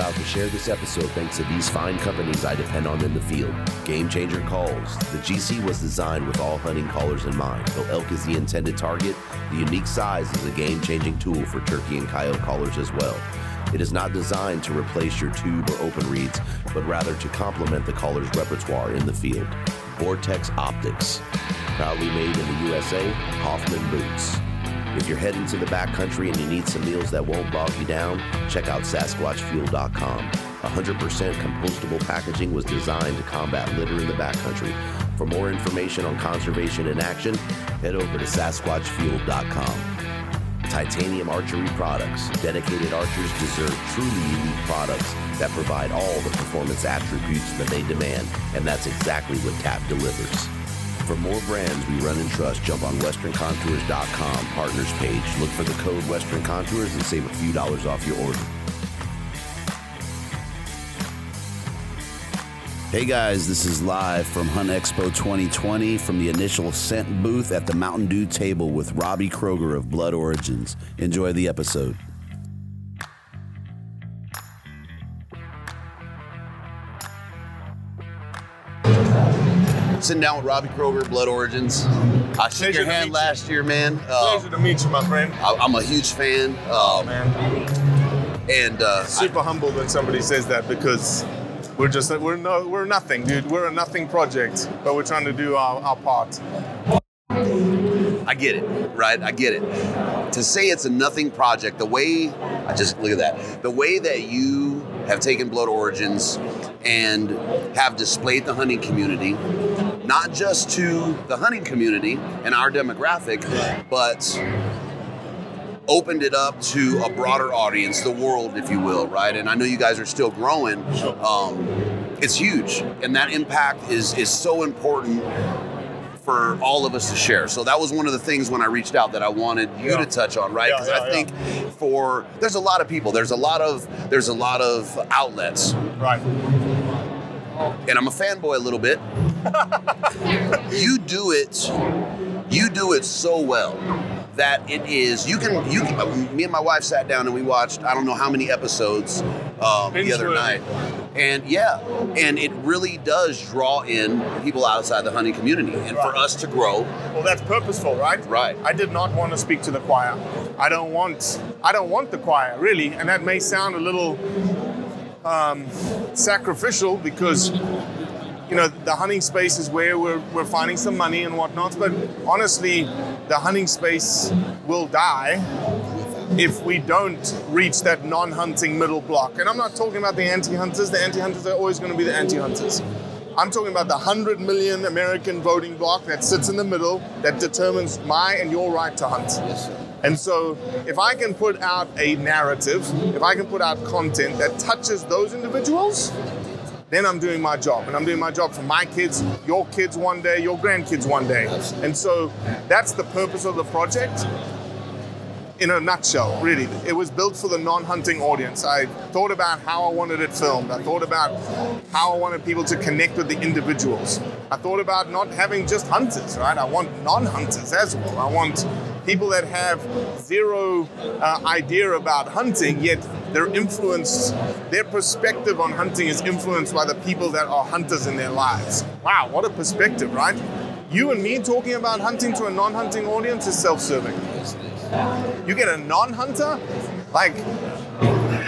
Proud to share this episode thanks to these fine companies I depend on in the field. Game Changer Calls. The GC was designed with all hunting callers in mind. Though elk is the intended target, the unique size is a game changing tool for turkey and coyote callers as well. It is not designed to replace your tube or open reeds, but rather to complement the caller's repertoire in the field. Vortex Optics. Proudly made in the USA, Hoffman Boots. If you're heading to the backcountry and you need some meals that won't bog you down, check out SasquatchFuel.com. 100% compostable packaging was designed to combat litter in the backcountry. For more information on conservation in action, head over to SasquatchFuel.com. Titanium Archery Products. Dedicated archers deserve truly unique products that provide all the performance attributes that they demand, and that's exactly what TAP delivers. For more brands we run and trust, jump on westerncontours.com partners page. Look for the code Western Contours and save a few dollars off your order. Hey guys, this is live from Hunt Expo 2020 from the Initial Ascent booth at the Mountain Dude table with Robbie Kroger of Blood Origins. Enjoy the episode. Sitting down with Robbie Kroger, Blood Origins. I shook Pleasure your hand last year, man. Uh, Pleasure to meet you, my friend. I- I'm a huge fan. Um, Man, and uh, super humble when somebody says that because we're just we're no we're nothing, dude. We're a nothing project, but we're trying to do our, our part. I get it, right? I get it. To say it's a nothing project, the way I just look at that, the way that you have taken Blood Origins and have displayed the hunting community, not just to the hunting community and our demographic, but opened it up to a broader audience, the world, if you will, right? And I know you guys are still growing. Um, it's huge, and that impact is is so important for all of us to share. So that was one of the things when I reached out that I wanted you Yeah. to touch on, right? Because yeah, I yeah. think for there's a lot of people, there's a lot of there's a lot of outlets, Right. and I'm a fanboy a little bit. You do it, you do it so well that it is. You can you. Can, me and my wife sat down and we watched I don't know how many episodes um, the other night, and yeah, and it really does draw in people outside the hunting community, and for us to grow, Well, that's purposeful, right? Right. I did not want to speak to the choir. I don't want I don't want the choir really, and that may sound a little um, sacrificial because you know the hunting space is where we're, we're finding some money and whatnot. But honestly, the hunting space will die if we don't reach that non-hunting middle block. And I'm not talking about the anti-hunters. The anti-hunters are always going to be the anti-hunters. I'm talking about the 100 million American voting block that sits in the middle that determines my and your right to hunt. And so, if I can put out a narrative, if I can put out content that touches those individuals, then I'm doing my job. And I'm doing my job for my kids, your kids one day, your grandkids one day. And so, that's the purpose of the project in a nutshell, really. It was built for the non hunting audience. I thought about how I wanted it filmed. I thought about how I wanted people to connect with the individuals. I thought about not having just hunters, right? I want non hunters as well. I want people that have zero uh, idea about hunting, yet they're influenced, their perspective on hunting is influenced by the people that are hunters in their lives. Wow, what a perspective, right? You and me talking about hunting to a non hunting audience is self serving. You get a non-hunter, like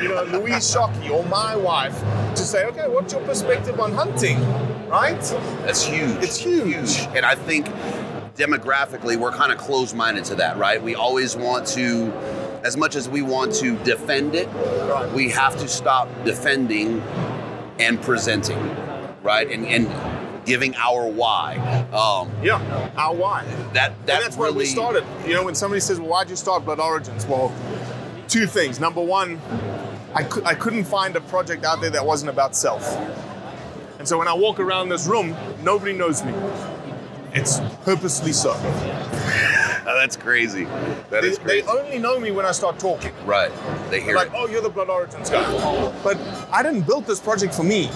you know Louise Shockey or my wife, to say, okay, what's your perspective on hunting, right? That's huge. It's huge. And I think demographically, we're kind of closed-minded to that, right? We always want to, as much as we want to defend it, Right. we have to stop defending and presenting, right? And and giving our why. Um, Yeah, our why. that that and that's where we started. You know, when somebody says, well, why'd you start Blood Origins? Well, two things. Number one, I, cou- I couldn't find a project out there that wasn't about self. And so when I walk around this room, nobody knows me. It's purposely so. That's crazy. That They, is they only know me when I start talking. right. They hear like, it. oh, you're the Blood Origins guy. But I didn't build this project for me.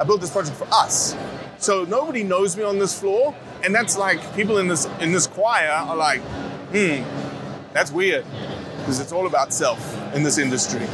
I built this project for us. So nobody knows me on this floor, and that's like people in this in this choir are like, hmm, that's weird, because it's all about self in this industry.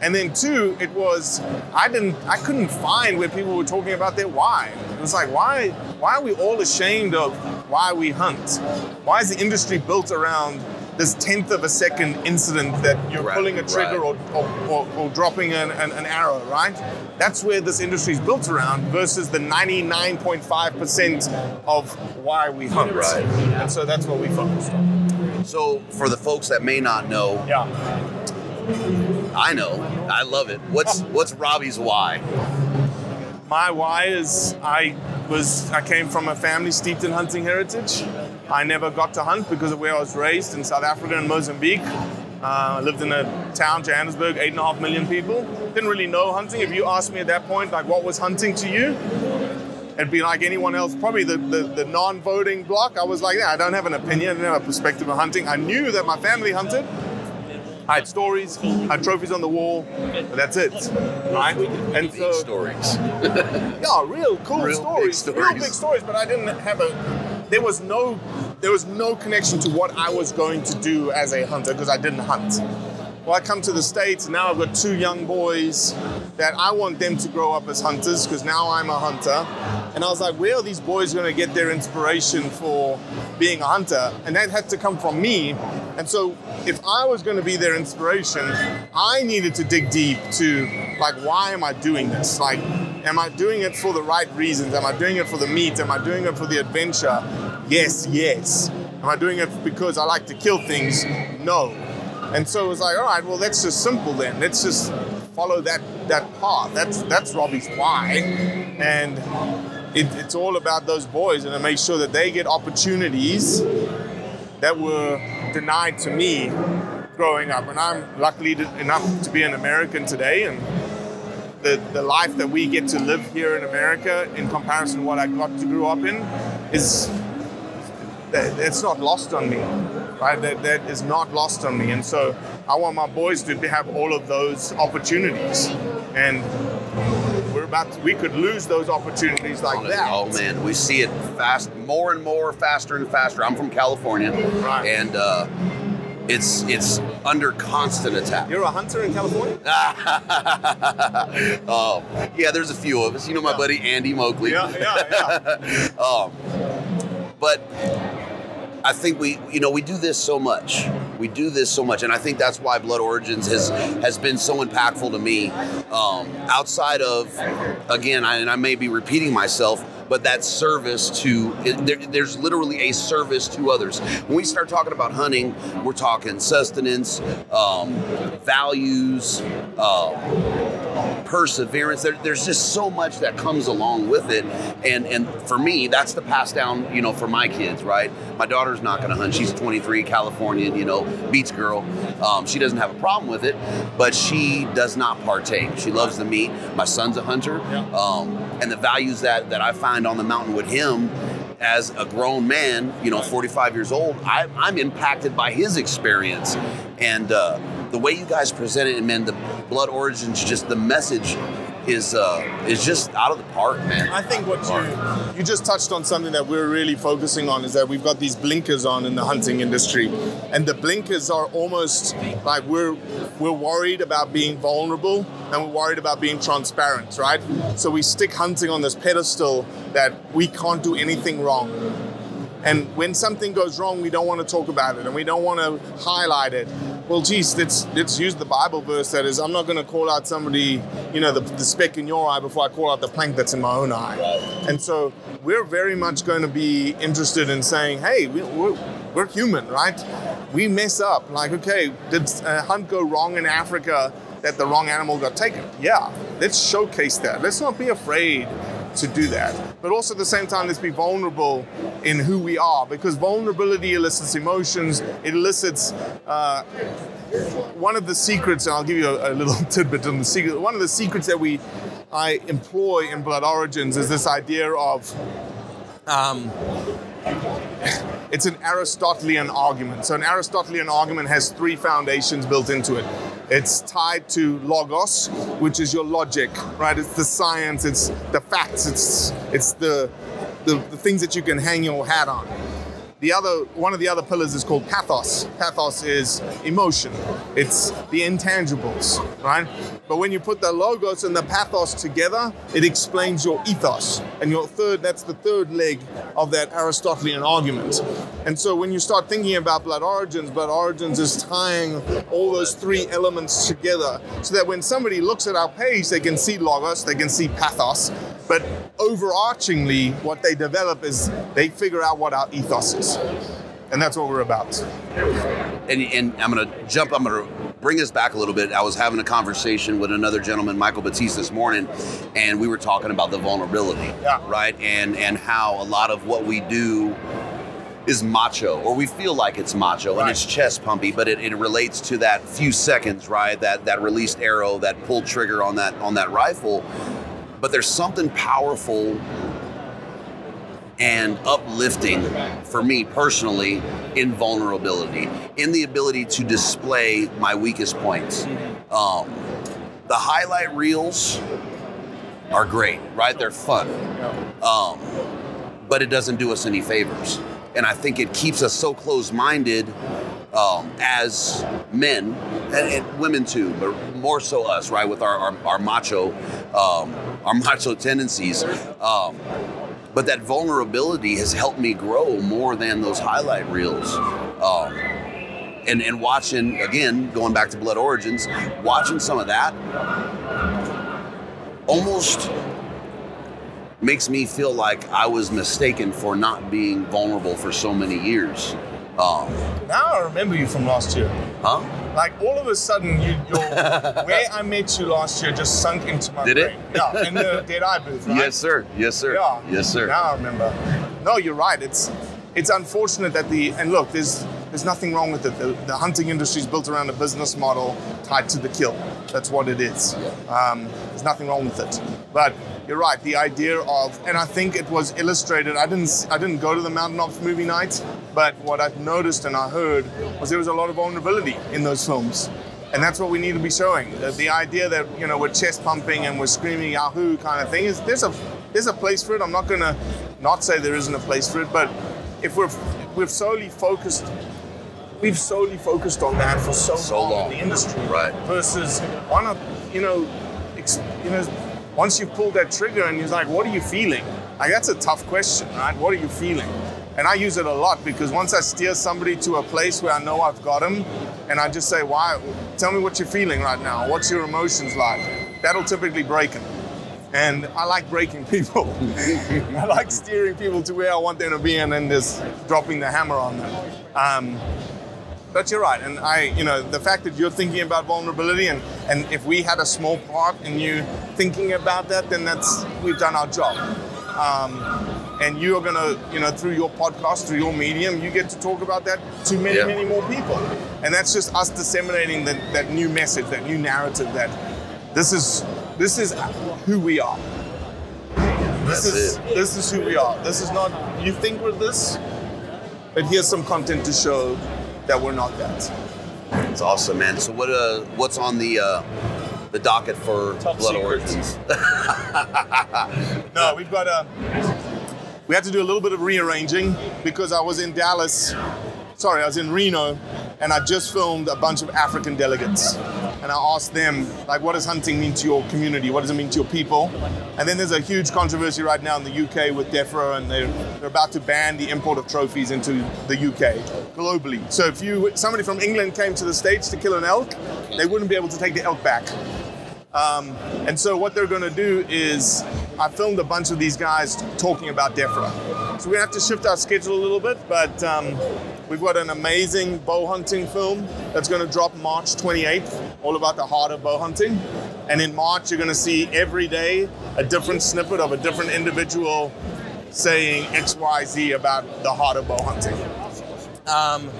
And then two, it was I didn't I couldn't find where people were talking about their why. It was like why why are we all ashamed of why we hunt? Why is the industry built around this tenth of a second incident that you're Right, pulling a trigger right. or, or, or, or dropping an, an, an arrow, right? That's where this industry is built around versus the 99.5% of why we hunt. Right. And so that's what we focused on. So for the folks that may not know, Yeah. I know, I love it. What's what's Robbie's why? My why is I was I came from a family steeped in hunting heritage. I never got to hunt because of where I was raised in South Africa and Mozambique. Uh, I lived in a town, Johannesburg, eight and a half million people. Didn't really know hunting. If you asked me at that point, like, what was hunting to you? It'd be like anyone else, probably the, the, the non-voting block. I was like, yeah, I don't have an opinion, I don't have a perspective on hunting. I knew that my family hunted. I had stories, I had trophies on the wall, and that's it, right? And Big so, stories. yeah, real cool Real big stories, real big stories. But I didn't have a. There was no, there was no connection to what I was going to do as a hunter because I didn't hunt. Well, I come to the states and now I've got two young boys that I want them to grow up as hunters because now I'm a hunter. And I was like, where are these boys going to get their inspiration for being a hunter? And that had to come from me. And so, if I was going to be their inspiration, I needed to dig deep to like, why am I doing this? Like, am I doing it for the right reasons? Am I doing it for the meat? Am I doing it for the adventure? Yes, yes. Am I doing it because I like to kill things? No. And so it was like, all right, well, that's just simple then. Let's just follow that that path. That's that's Robbie's why, and it, it's all about those boys and to make sure that they get opportunities that were denied to me growing up. And I'm lucky enough to be an American today, and the the life that we get to live here in America, in comparison to what I got to grow up in, is it's not lost on me, right? That that is not lost on me, and so I want my boys to have all of those opportunities, and about to, we could lose those opportunities like that. Oh man, we see it fast, more and more, faster and faster. I'm from California, Right. and uh, it's it's under constant attack. You're a hunter in California? um, yeah, there's a few of us. You know my Yeah. buddy Andy Moakley. Yeah, yeah, yeah. um, but I think we, you know, we do this so much. We do this so much, and I think that's why Blood Origins has has been so impactful to me. Um, outside of, again, I, and I may be repeating myself, but that service to there, there's literally a service to others. When we start talking about hunting, we're talking sustenance, um, values, uh, perseverance. There, there's just so much that comes along with it, and and for me, that's the pass down. You know, for my kids, right? My daughter's not going to hunt. She's 23, Californian. You know, beach girl. Um, she doesn't have a problem with it, but she does not partake. She loves the meat. My son's a hunter, um, and the values that that I find on the mountain with him as a grown man, you know, 45 years old, I, I'm impacted by his experience. And uh, the way you guys present it, and man, the blood origins, just the message is uh, is just out of the park, man. I think what you you just touched on something that we're really focusing on is that we've got these blinkers on in the hunting industry, and the blinkers are almost like we're we're worried about being vulnerable and we're worried about being transparent, right? So we stick hunting on this pedestal that we can't do anything wrong. And when something goes wrong, we don't want to talk about it and we don't want to highlight it. Well, geez, let's let's use the Bible verse that is, I'm not going to call out somebody, you know, the, the speck in your eye before I call out the plank that's in my own eye. And so we're very much going to be interested in saying, hey, we, we're, we're human, right? We mess up. Like, okay, did a hunt go wrong in Africa that the wrong animal got taken? Yeah, let's showcase that. Let's not be afraid to do that. But also at the same time, let's be vulnerable in who we are because vulnerability elicits emotions, it elicits. Uh, one of the secrets, and I'll give you a, a little tidbit on the secret. One of the secrets that we I employ in Blood Origins is this idea of um, it's an Aristotelian argument. So, an Aristotelian argument has three foundations built into it. It's tied to logos, which is your logic, right? It's the science, it's the facts, it's it's the the, the things that you can hang your hat on. The other one of the other pillars is called pathos. Pathos is emotion. It's the intangibles, right? But when you put the logos and the pathos together, it explains your ethos. And your third, that's the third leg of that Aristotelian argument. And so when you start thinking about blood origins, blood origins is tying all those three elements together so that when somebody looks at our page, they can see logos, they can see pathos, but overarchingly, what they develop is they figure out what our ethos is. And that's what we're about. And, and I'm going to jump, I'm going to bring us back a little bit. I was having a conversation with another gentleman, Michael Batiste, this morning, and we were talking about the vulnerability, Yeah. right? And, and how a lot of what we do is macho, or we feel like it's macho, and it's chest pumpy, but it, it relates to that few seconds, right? That that released arrow, that pulled trigger on that on that rifle. But there's something powerful and uplifting for me personally in vulnerability, in the ability to display my weakest points. Um, the highlight reels are great, right? They're fun. Um, but it doesn't do us any favors. And I think it keeps us so close minded um, as men and, and women too, but more so us, right, with our, our, our macho, um, our macho tendencies. Um, but that vulnerability has helped me grow more than those highlight reels. Um, and, and watching, again, going back to Blood Origins, watching some of that almost makes me feel like I was mistaken for not being vulnerable for so many years. Um, Now I remember you from last year. huh? Like all of a sudden, you, your where I met you last year just sunk into my Did it? Yeah, in the Dead Eye booth, right? Yes, sir. Yes, sir. Yeah. Yes, sir. Now I remember. No, you're right. It's it's unfortunate that the and look, there's there's nothing wrong with it. The, the hunting industry is built around a business model tied to the kill. That's what it is. Um, there's nothing wrong with it. But you're right. The idea of and I think it was illustrated. I didn't I didn't go to the Mountain Ops movie night, but what I've noticed and I heard was there was a lot of vulnerability in those films. And that's what we need to be showing. The, the idea that you know we're chest pumping and we're screaming Yahoo kind of thing is there's a there's a place for it. I'm not gonna not say there isn't a place for it, but if we're we've solely focused we've solely focused on that for so, So long, long. in the industry. Right. Versus why not, you know, ex, you know, once you've pulled that trigger and you're like, what are you feeling? Like that's a tough question, right? What are you feeling? And I use it a lot because once I steer somebody to a place where I know I've got them, and I just say, "Why? Tell me what you're feeling right now. What's your emotions like?" That'll typically break them. And I like breaking people. I like steering people to where I want them to be and then just dropping the hammer on them. Um, but you're right, and I, you know, the fact that you're thinking about vulnerability, and and if we had a small part in you thinking about that, then that's we've done our job. Um, and you're gonna, you know, through your podcast, through your medium, you get to talk about that to many, Yeah. many more people. And that's just us disseminating that, that new message, that new narrative that this is this is who we are. This That's is it. this is who we are. This is not you think we're this, but here's some content to show that we're not that. It's awesome, man. So what uh what's on the uh the docket for Top Blood. Origins? No, we've got a. We had to do a little bit of rearranging because I was in Dallas. Sorry, I was in Reno, and I just filmed a bunch of African delegates, and I asked them like, "What does hunting mean to your community? What does it mean to your people?" And then there's a huge controversy right now in the UK with DEFRA, and they're, they're about to ban the import of trophies into the UK globally. So if you somebody from England came to the states to kill an elk, they wouldn't be able to take the elk back. Um, and so what they're going to do is, I filmed a bunch of these guys talking about DEFRA. So we have to shift our schedule a little bit, but um, we've got an amazing bow hunting film that's going to drop March 28th, all about the heart of bow hunting. And in March, you're going to see every day a different snippet of a different individual saying X, Y, Z about the heart of bow hunting. Um,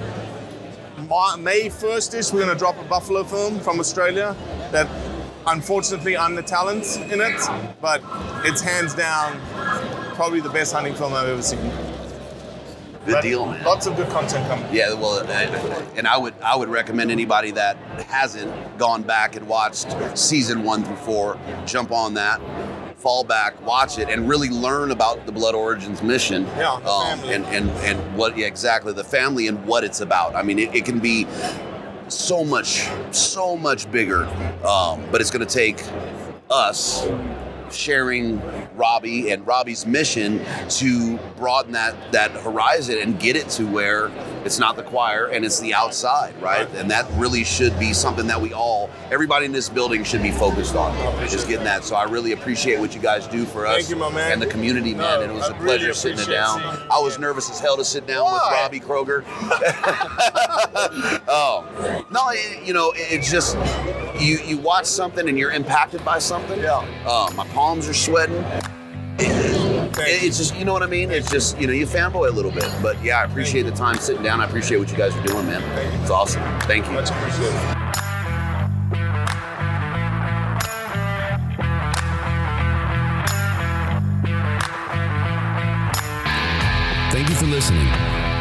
May 1st ish, we're going to drop a buffalo film from Australia that unfortunately I'm the talent in it, but it's hands down probably the best hunting film I've ever seen. But deal, man. Lots of good content coming. Yeah, well, uh, and I would I would recommend anybody that hasn't gone back and watched season one through four, jump on that, fall back, watch it, and really learn about the Blood Origins mission. Yeah, the family. and and and what yeah, exactly the family and what it's about. I mean, it, it can be so much so much bigger, um, but it's going to take us sharing Robbie and Robbie's mission to broaden that that horizon and get it to where it's not the choir and it's the outside, right? And that really should be something that we all, everybody in this building, should be focused on. Just getting that. So I really appreciate what you guys do for us Thank you, my man. and the community, man. No, and it was I a pleasure sitting it down. you. I was nervous as hell to sit down with Robbie Kroger. oh no, it, you know, it- it's just you you watch something and you're impacted by something. Yeah. Uh, my palms are sweating. It- it's just you know what I mean. It's just you know you fanboy a little bit, but yeah, I appreciate the time sitting down. I appreciate what you guys are doing, man. It's awesome. Thank you. Much appreciated. Thank you for listening.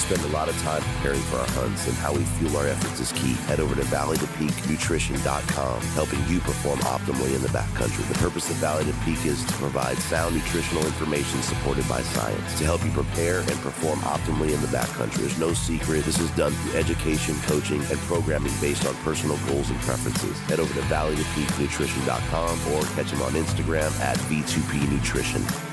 Spend a lot of time preparing for our hunts, and how we fuel our efforts is key. Head over to valleytopeaknutrition.com, helping you perform optimally in the backcountry. The purpose of Valley to Peak is to provide sound nutritional information supported by science to help you prepare and perform optimally in the backcountry. There's no secret. This is done through education, coaching, and programming based on personal goals and preferences. Head over to valleytopeaknutrition.com or catch them on Instagram at V2P Nutrition.